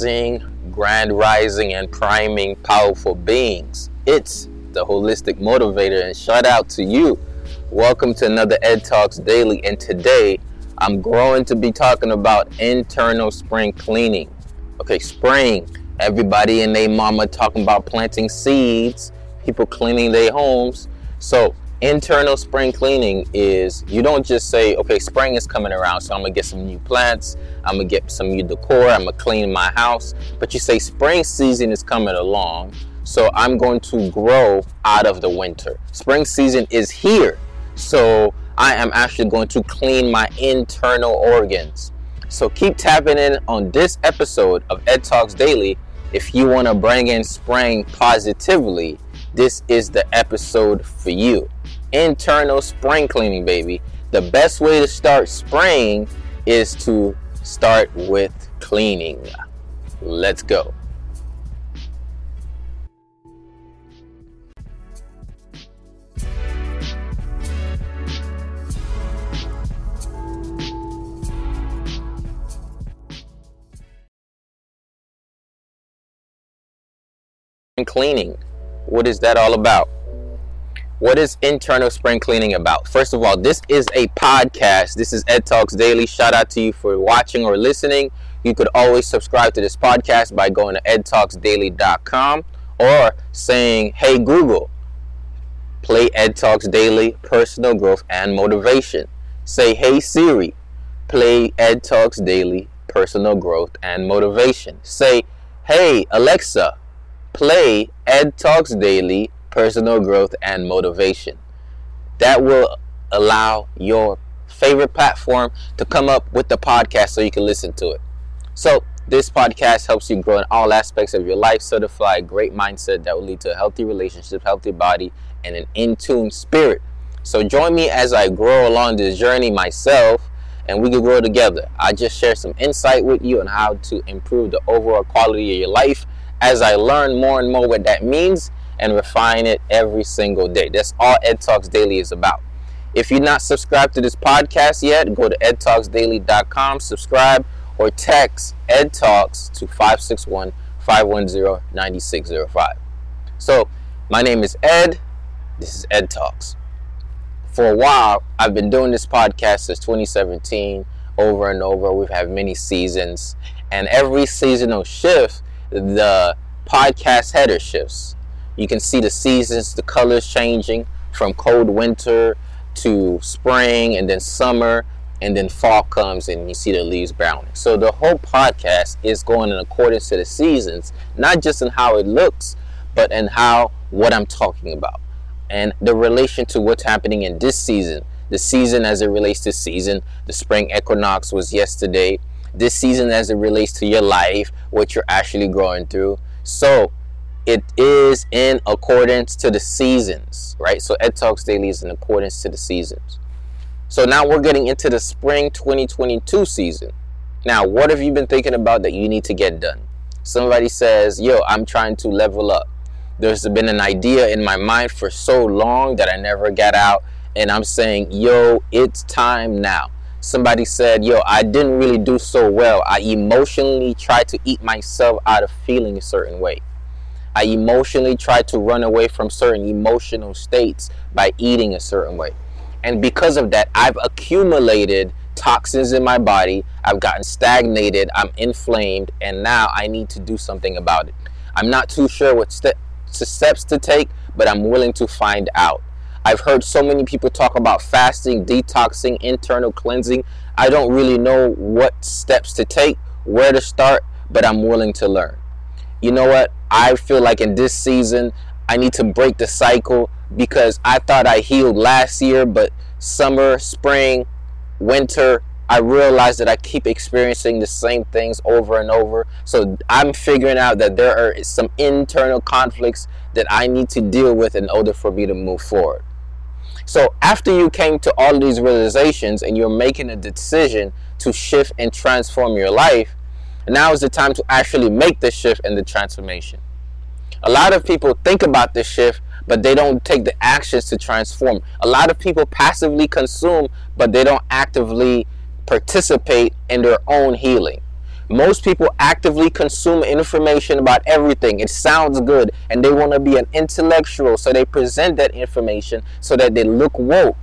grand rising and priming powerful beings. It's the holistic motivator and shout out to you. Welcome to another Ed Talks Daily and today I'm going to be talking about internal spring cleaning. Okay, spring. Everybody and their mama talking about planting seeds, people cleaning their homes. So internal spring cleaning is you don't just say okay spring is coming around so i'm gonna get some new plants i'm gonna get some new decor i'm gonna clean my house but you say spring season is coming along so i'm going to grow out of the winter. Spring season is here so i am actually going to clean my internal organs. So keep tapping in on this episode of ed talks daily if you want to bring in spring positively. This is the episode for you internal spring cleaning, baby. The best way to start spraying is to start with cleaning. Let's go. Cleaning. What is that all about? What is internal spring cleaning about? First of all, this is a podcast. This is Ed Talks Daily. Shout out to you for watching or listening. You could always subscribe to this podcast by going to edtalksdaily.com or saying, Hey Google, play Ed Talks Daily Personal Growth and Motivation. Say, Hey Siri, play Ed Talks Daily Personal Growth and Motivation. Say, Hey Alexa, play Ed Talks Daily personal growth, and motivation. That will allow your favorite platform to come up with the podcast so you can listen to it. So, this podcast helps you grow in all aspects of your life, certify a great mindset that will lead to a healthy relationship, healthy body, and an in tune spirit. So, join me as I grow along this journey myself and we can grow together. I just share some insight with you on how to improve the overall quality of your life as I learn more and more what that means and refine it every single day. That's all Ed Talks Daily is about. If you're not subscribed to this podcast yet, go to edtalksdaily.com, subscribe, or text Ed Talks to 561 510 9605. So, my name is Ed. This is Ed Talks. For a while, I've been doing this podcast since 2017, over and over. We've had many seasons, and every seasonal shift, the podcast header shifts. You can see the seasons, the colors changing from cold winter to spring and then summer and then fall comes and you see the leaves browning. So the whole podcast is going in accordance to the seasons, not just in how it looks, but in how what I'm talking about and the relation to what's happening in this season. The season as it relates to season, the spring equinox was yesterday. This season as it relates to your life, what you're actually growing through. So it is in accordance to the seasons, right? So Ed Talks Daily is in accordance to the seasons. So now we're getting into the spring 2022 season. Now, what have you been thinking about that you need to get done? Somebody says, Yo, I'm trying to level up. There's been an idea in my mind for so long that I never got out. And I'm saying, Yo, it's time now. Somebody said, Yo, I didn't really do so well. I emotionally tried to eat myself out of feeling a certain way. I emotionally try to run away from certain emotional states by eating a certain way. And because of that, I've accumulated toxins in my body. I've gotten stagnated. I'm inflamed. And now I need to do something about it. I'm not too sure what ste- steps to take, but I'm willing to find out. I've heard so many people talk about fasting, detoxing, internal cleansing. I don't really know what steps to take, where to start, but I'm willing to learn you know what? I feel like in this season, I need to break the cycle because I thought I healed last year, but summer, spring, winter, I realized that I keep experiencing the same things over and over. So I'm figuring out that there are some internal conflicts that I need to deal with in order for me to move forward. So after you came to all these realizations and you're making a decision to shift and transform your life, now is the time to actually make the shift and the transformation. A lot of people think about the shift, but they don't take the actions to transform. A lot of people passively consume, but they don't actively participate in their own healing. Most people actively consume information about everything. It sounds good and they want to be an intellectual, so they present that information so that they look woke.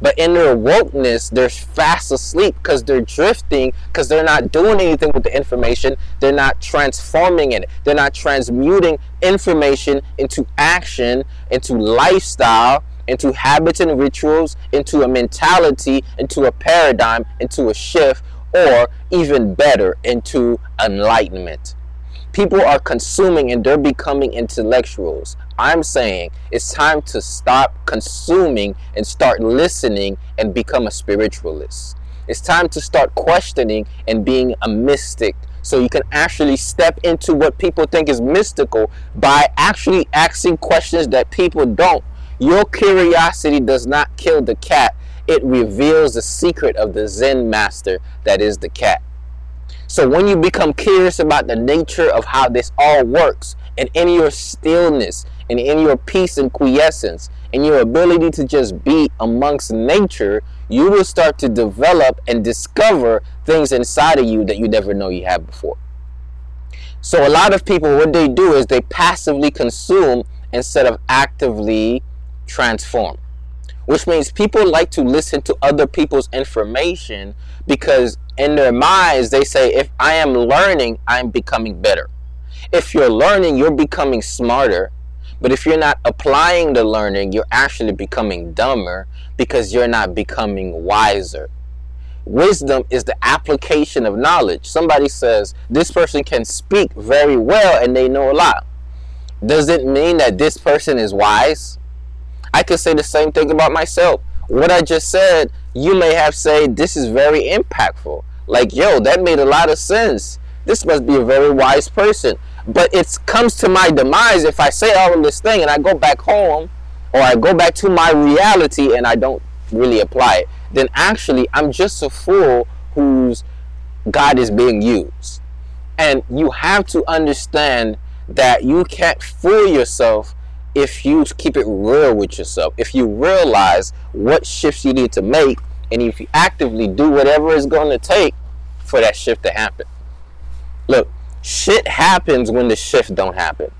But in their wokeness, they're fast asleep because they're drifting, because they're not doing anything with the information. They're not transforming it. They're not transmuting information into action, into lifestyle, into habits and rituals, into a mentality, into a paradigm, into a shift, or even better, into enlightenment. People are consuming and they're becoming intellectuals. I'm saying it's time to stop consuming and start listening and become a spiritualist. It's time to start questioning and being a mystic so you can actually step into what people think is mystical by actually asking questions that people don't. Your curiosity does not kill the cat, it reveals the secret of the Zen master that is the cat. So when you become curious about the nature of how this all works, and in your stillness, and in your peace and quiescence, and your ability to just be amongst nature, you will start to develop and discover things inside of you that you never know you had before. So a lot of people, what they do is they passively consume instead of actively transform which means people like to listen to other people's information because in their minds they say if i am learning i'm becoming better. If you're learning you're becoming smarter. But if you're not applying the learning you're actually becoming dumber because you're not becoming wiser. Wisdom is the application of knowledge. Somebody says this person can speak very well and they know a lot. Does it mean that this person is wise I could say the same thing about myself. What I just said, you may have said this is very impactful. Like, yo, that made a lot of sense. This must be a very wise person. But it comes to my demise if I say all of this thing and I go back home or I go back to my reality and I don't really apply it. Then actually, I'm just a fool whose God is being used. And you have to understand that you can't fool yourself if you keep it real with yourself, if you realize what shifts you need to make, and if you actively do whatever it's going to take for that shift to happen. Look, shit happens when the shift don't happen.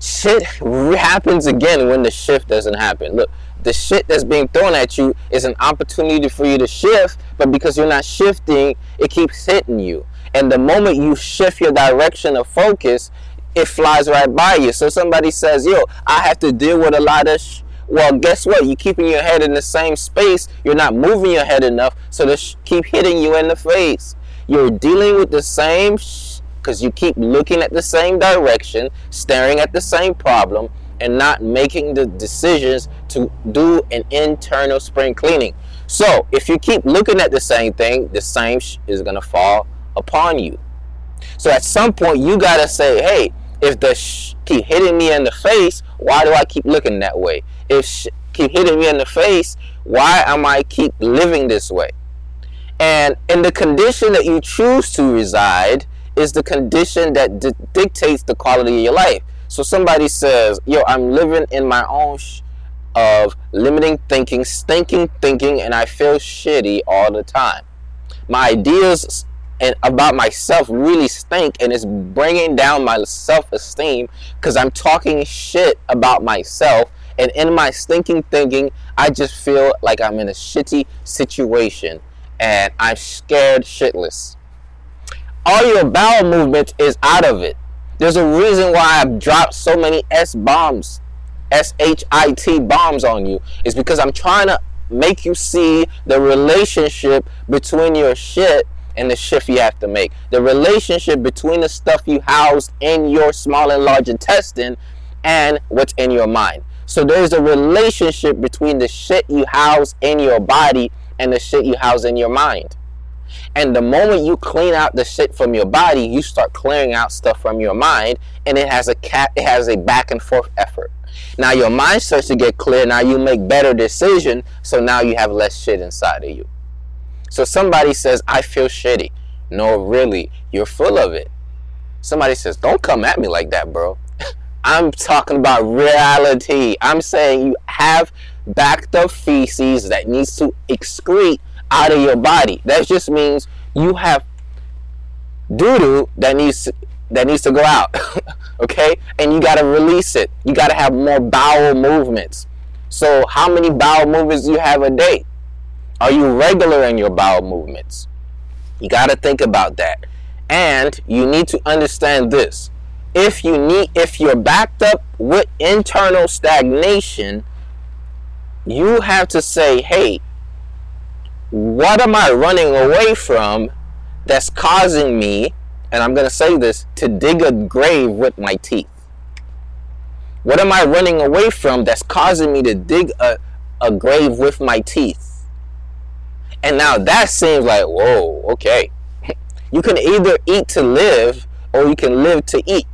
Shit happens again when the shift doesn't happen. Look, the shit that's being thrown at you is an opportunity for you to shift, but because you're not shifting, it keeps hitting you. And the moment you shift your direction of focus, it flies right by you. So somebody says, yo, I have to deal with a lot of sh-. well, guess what? You're keeping your head in the same space. You're not moving your head enough, so they sh- keep hitting you in the face. You're dealing with the same because you keep looking at the same direction, staring at the same problem, and not making the decisions to do an internal spring cleaning. So if you keep looking at the same thing, the same sh- is gonna fall upon you. So at some point, you gotta say, hey, if the sh- keep hitting me in the face, why do I keep looking that way? If sh- keep hitting me in the face, why am I keep living this way? And in the condition that you choose to reside is the condition that di- dictates the quality of your life. So somebody says, "Yo, I'm living in my own sh- of limiting thinking, stinking thinking, and I feel shitty all the time. My ideas and about myself really stink and it's bringing down my self-esteem because I'm talking shit about myself and in my stinking thinking I just feel like I'm in a shitty situation and I'm scared shitless. All your bowel movement is out of it. There's a reason why I've dropped so many S bombs, S H I T bombs on you. Is because I'm trying to make you see the relationship between your shit and the shift you have to make. The relationship between the stuff you house in your small and large intestine and what's in your mind. So there's a relationship between the shit you house in your body and the shit you house in your mind. And the moment you clean out the shit from your body, you start clearing out stuff from your mind, and it has a cat, it has a back and forth effort. Now your mind starts to get clear. Now you make better decision, so now you have less shit inside of you. So somebody says, I feel shitty. No, really, you're full of it. Somebody says, Don't come at me like that, bro. I'm talking about reality. I'm saying you have backed up feces that needs to excrete out of your body. That just means you have doo doo that needs to, that needs to go out. okay, and you got to release it. You got to have more bowel movements. So, how many bowel movements do you have a day? Are you regular in your bowel movements? You got to think about that. And you need to understand this. If you need if you're backed up with internal stagnation, you have to say, "Hey, what am I running away from that's causing me, and I'm going to say this, to dig a grave with my teeth? What am I running away from that's causing me to dig a, a grave with my teeth? And now that seems like, whoa, okay. You can either eat to live or you can live to eat.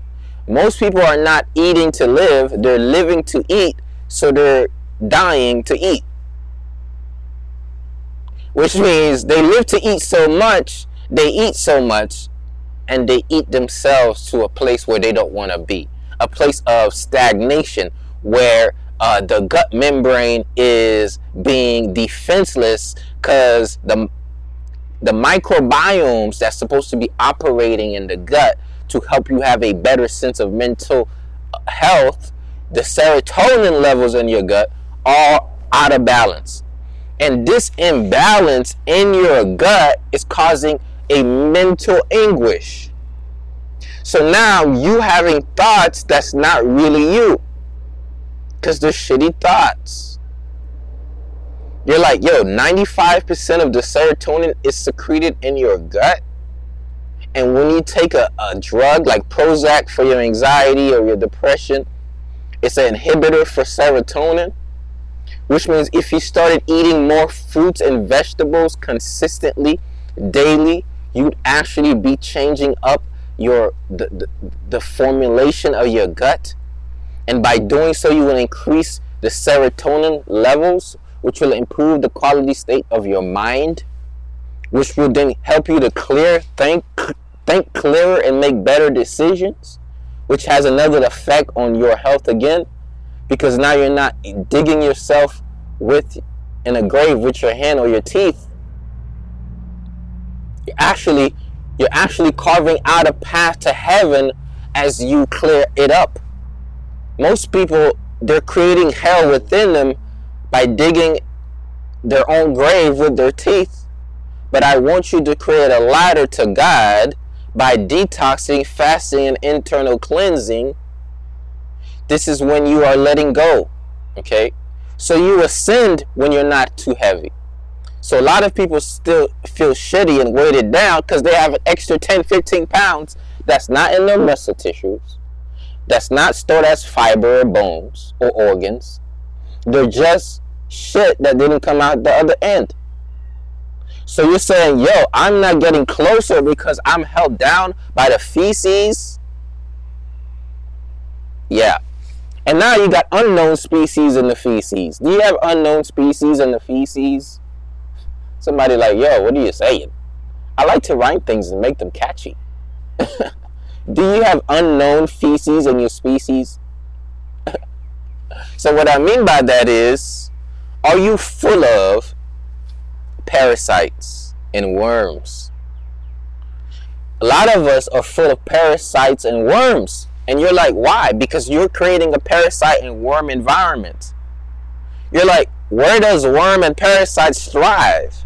Most people are not eating to live, they're living to eat, so they're dying to eat. Which means they live to eat so much, they eat so much, and they eat themselves to a place where they don't want to be. A place of stagnation where uh, the gut membrane is being defenseless because the the microbiomes that's supposed to be operating in the gut to help you have a better sense of mental health, the serotonin levels in your gut are out of balance. And this imbalance in your gut is causing a mental anguish. So now you having thoughts that's not really you. Because they're shitty thoughts. You're like, yo, 95% of the serotonin is secreted in your gut. And when you take a, a drug like Prozac for your anxiety or your depression, it's an inhibitor for serotonin, which means if you started eating more fruits and vegetables consistently, daily, you'd actually be changing up your the, the, the formulation of your gut. And by doing so, you will increase the serotonin levels which will improve the quality state of your mind, which will then help you to clear, think, think clearer and make better decisions, which has another effect on your health again, because now you're not digging yourself with in a grave with your hand or your teeth. You're actually you're actually carving out a path to heaven as you clear it up. Most people they're creating hell within them by digging their own grave with their teeth. But I want you to create a ladder to God by detoxing, fasting, and internal cleansing. This is when you are letting go. Okay? So you ascend when you're not too heavy. So a lot of people still feel shitty and weighted down because they have an extra 10, 15 pounds that's not in their muscle tissues, that's not stored as fiber or bones or organs. They're just shit that didn't come out the other end. So you're saying, yo, I'm not getting closer because I'm held down by the feces? Yeah. And now you got unknown species in the feces. Do you have unknown species in the feces? Somebody like, yo, what are you saying? I like to rhyme things and make them catchy. Do you have unknown feces in your species? so what I mean by that is are you full of parasites and worms? A lot of us are full of parasites and worms. And you're like, why? Because you're creating a parasite and worm environment. You're like, where does worm and parasites thrive?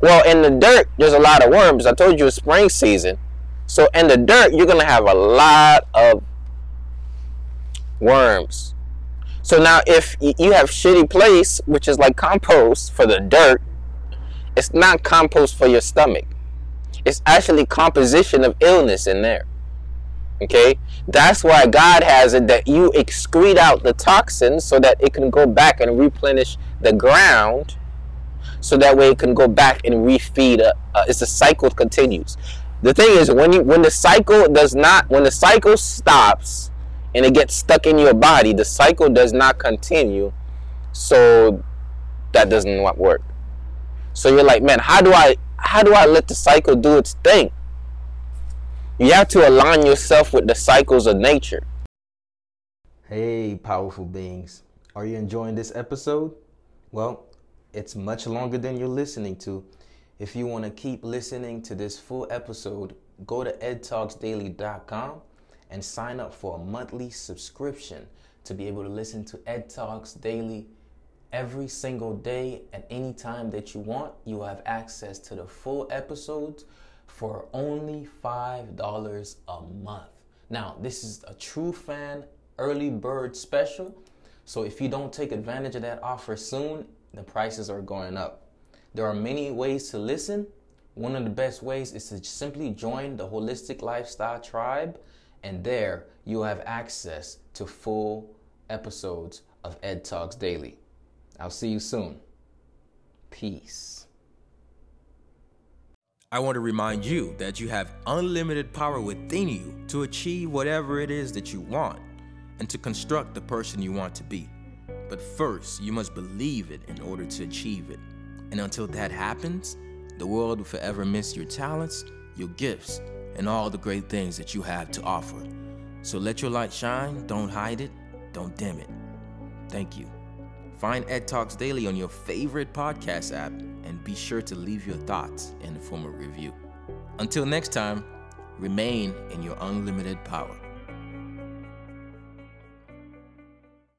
Well, in the dirt, there's a lot of worms. I told you it's spring season. So in the dirt, you're to have a lot of worms. So now if you have shitty place, which is like compost for the dirt, it's not compost for your stomach. It's actually composition of illness in there. Okay? That's why God has it that you excrete out the toxins so that it can go back and replenish the ground so that way it can go back and refeed. Uh, uh, it's a cycle continues. The thing is when you when the cycle does not when the cycle stops and it gets stuck in your body, the cycle does not continue. So that doesn't work. So you're like, man, how do I how do I let the cycle do its thing? You have to align yourself with the cycles of nature. Hey, powerful beings. Are you enjoying this episode? Well, it's much longer than you're listening to. If you want to keep listening to this full episode, go to edtalksdaily.com and sign up for a monthly subscription to be able to listen to Ed Talks Daily every single day at any time that you want. You have access to the full episodes for only $5 a month. Now, this is a true fan early bird special. So if you don't take advantage of that offer soon, the prices are going up. There are many ways to listen. One of the best ways is to simply join the Holistic Lifestyle Tribe, and there you'll have access to full episodes of Ed Talks Daily. I'll see you soon. Peace. I want to remind you that you have unlimited power within you to achieve whatever it is that you want and to construct the person you want to be. But first, you must believe it in order to achieve it. And until that happens, the world will forever miss your talents, your gifts, and all the great things that you have to offer. So let your light shine, don't hide it, don't dim it. Thank you. Find Ed Talks Daily on your favorite podcast app and be sure to leave your thoughts in the form of review. Until next time, remain in your unlimited power.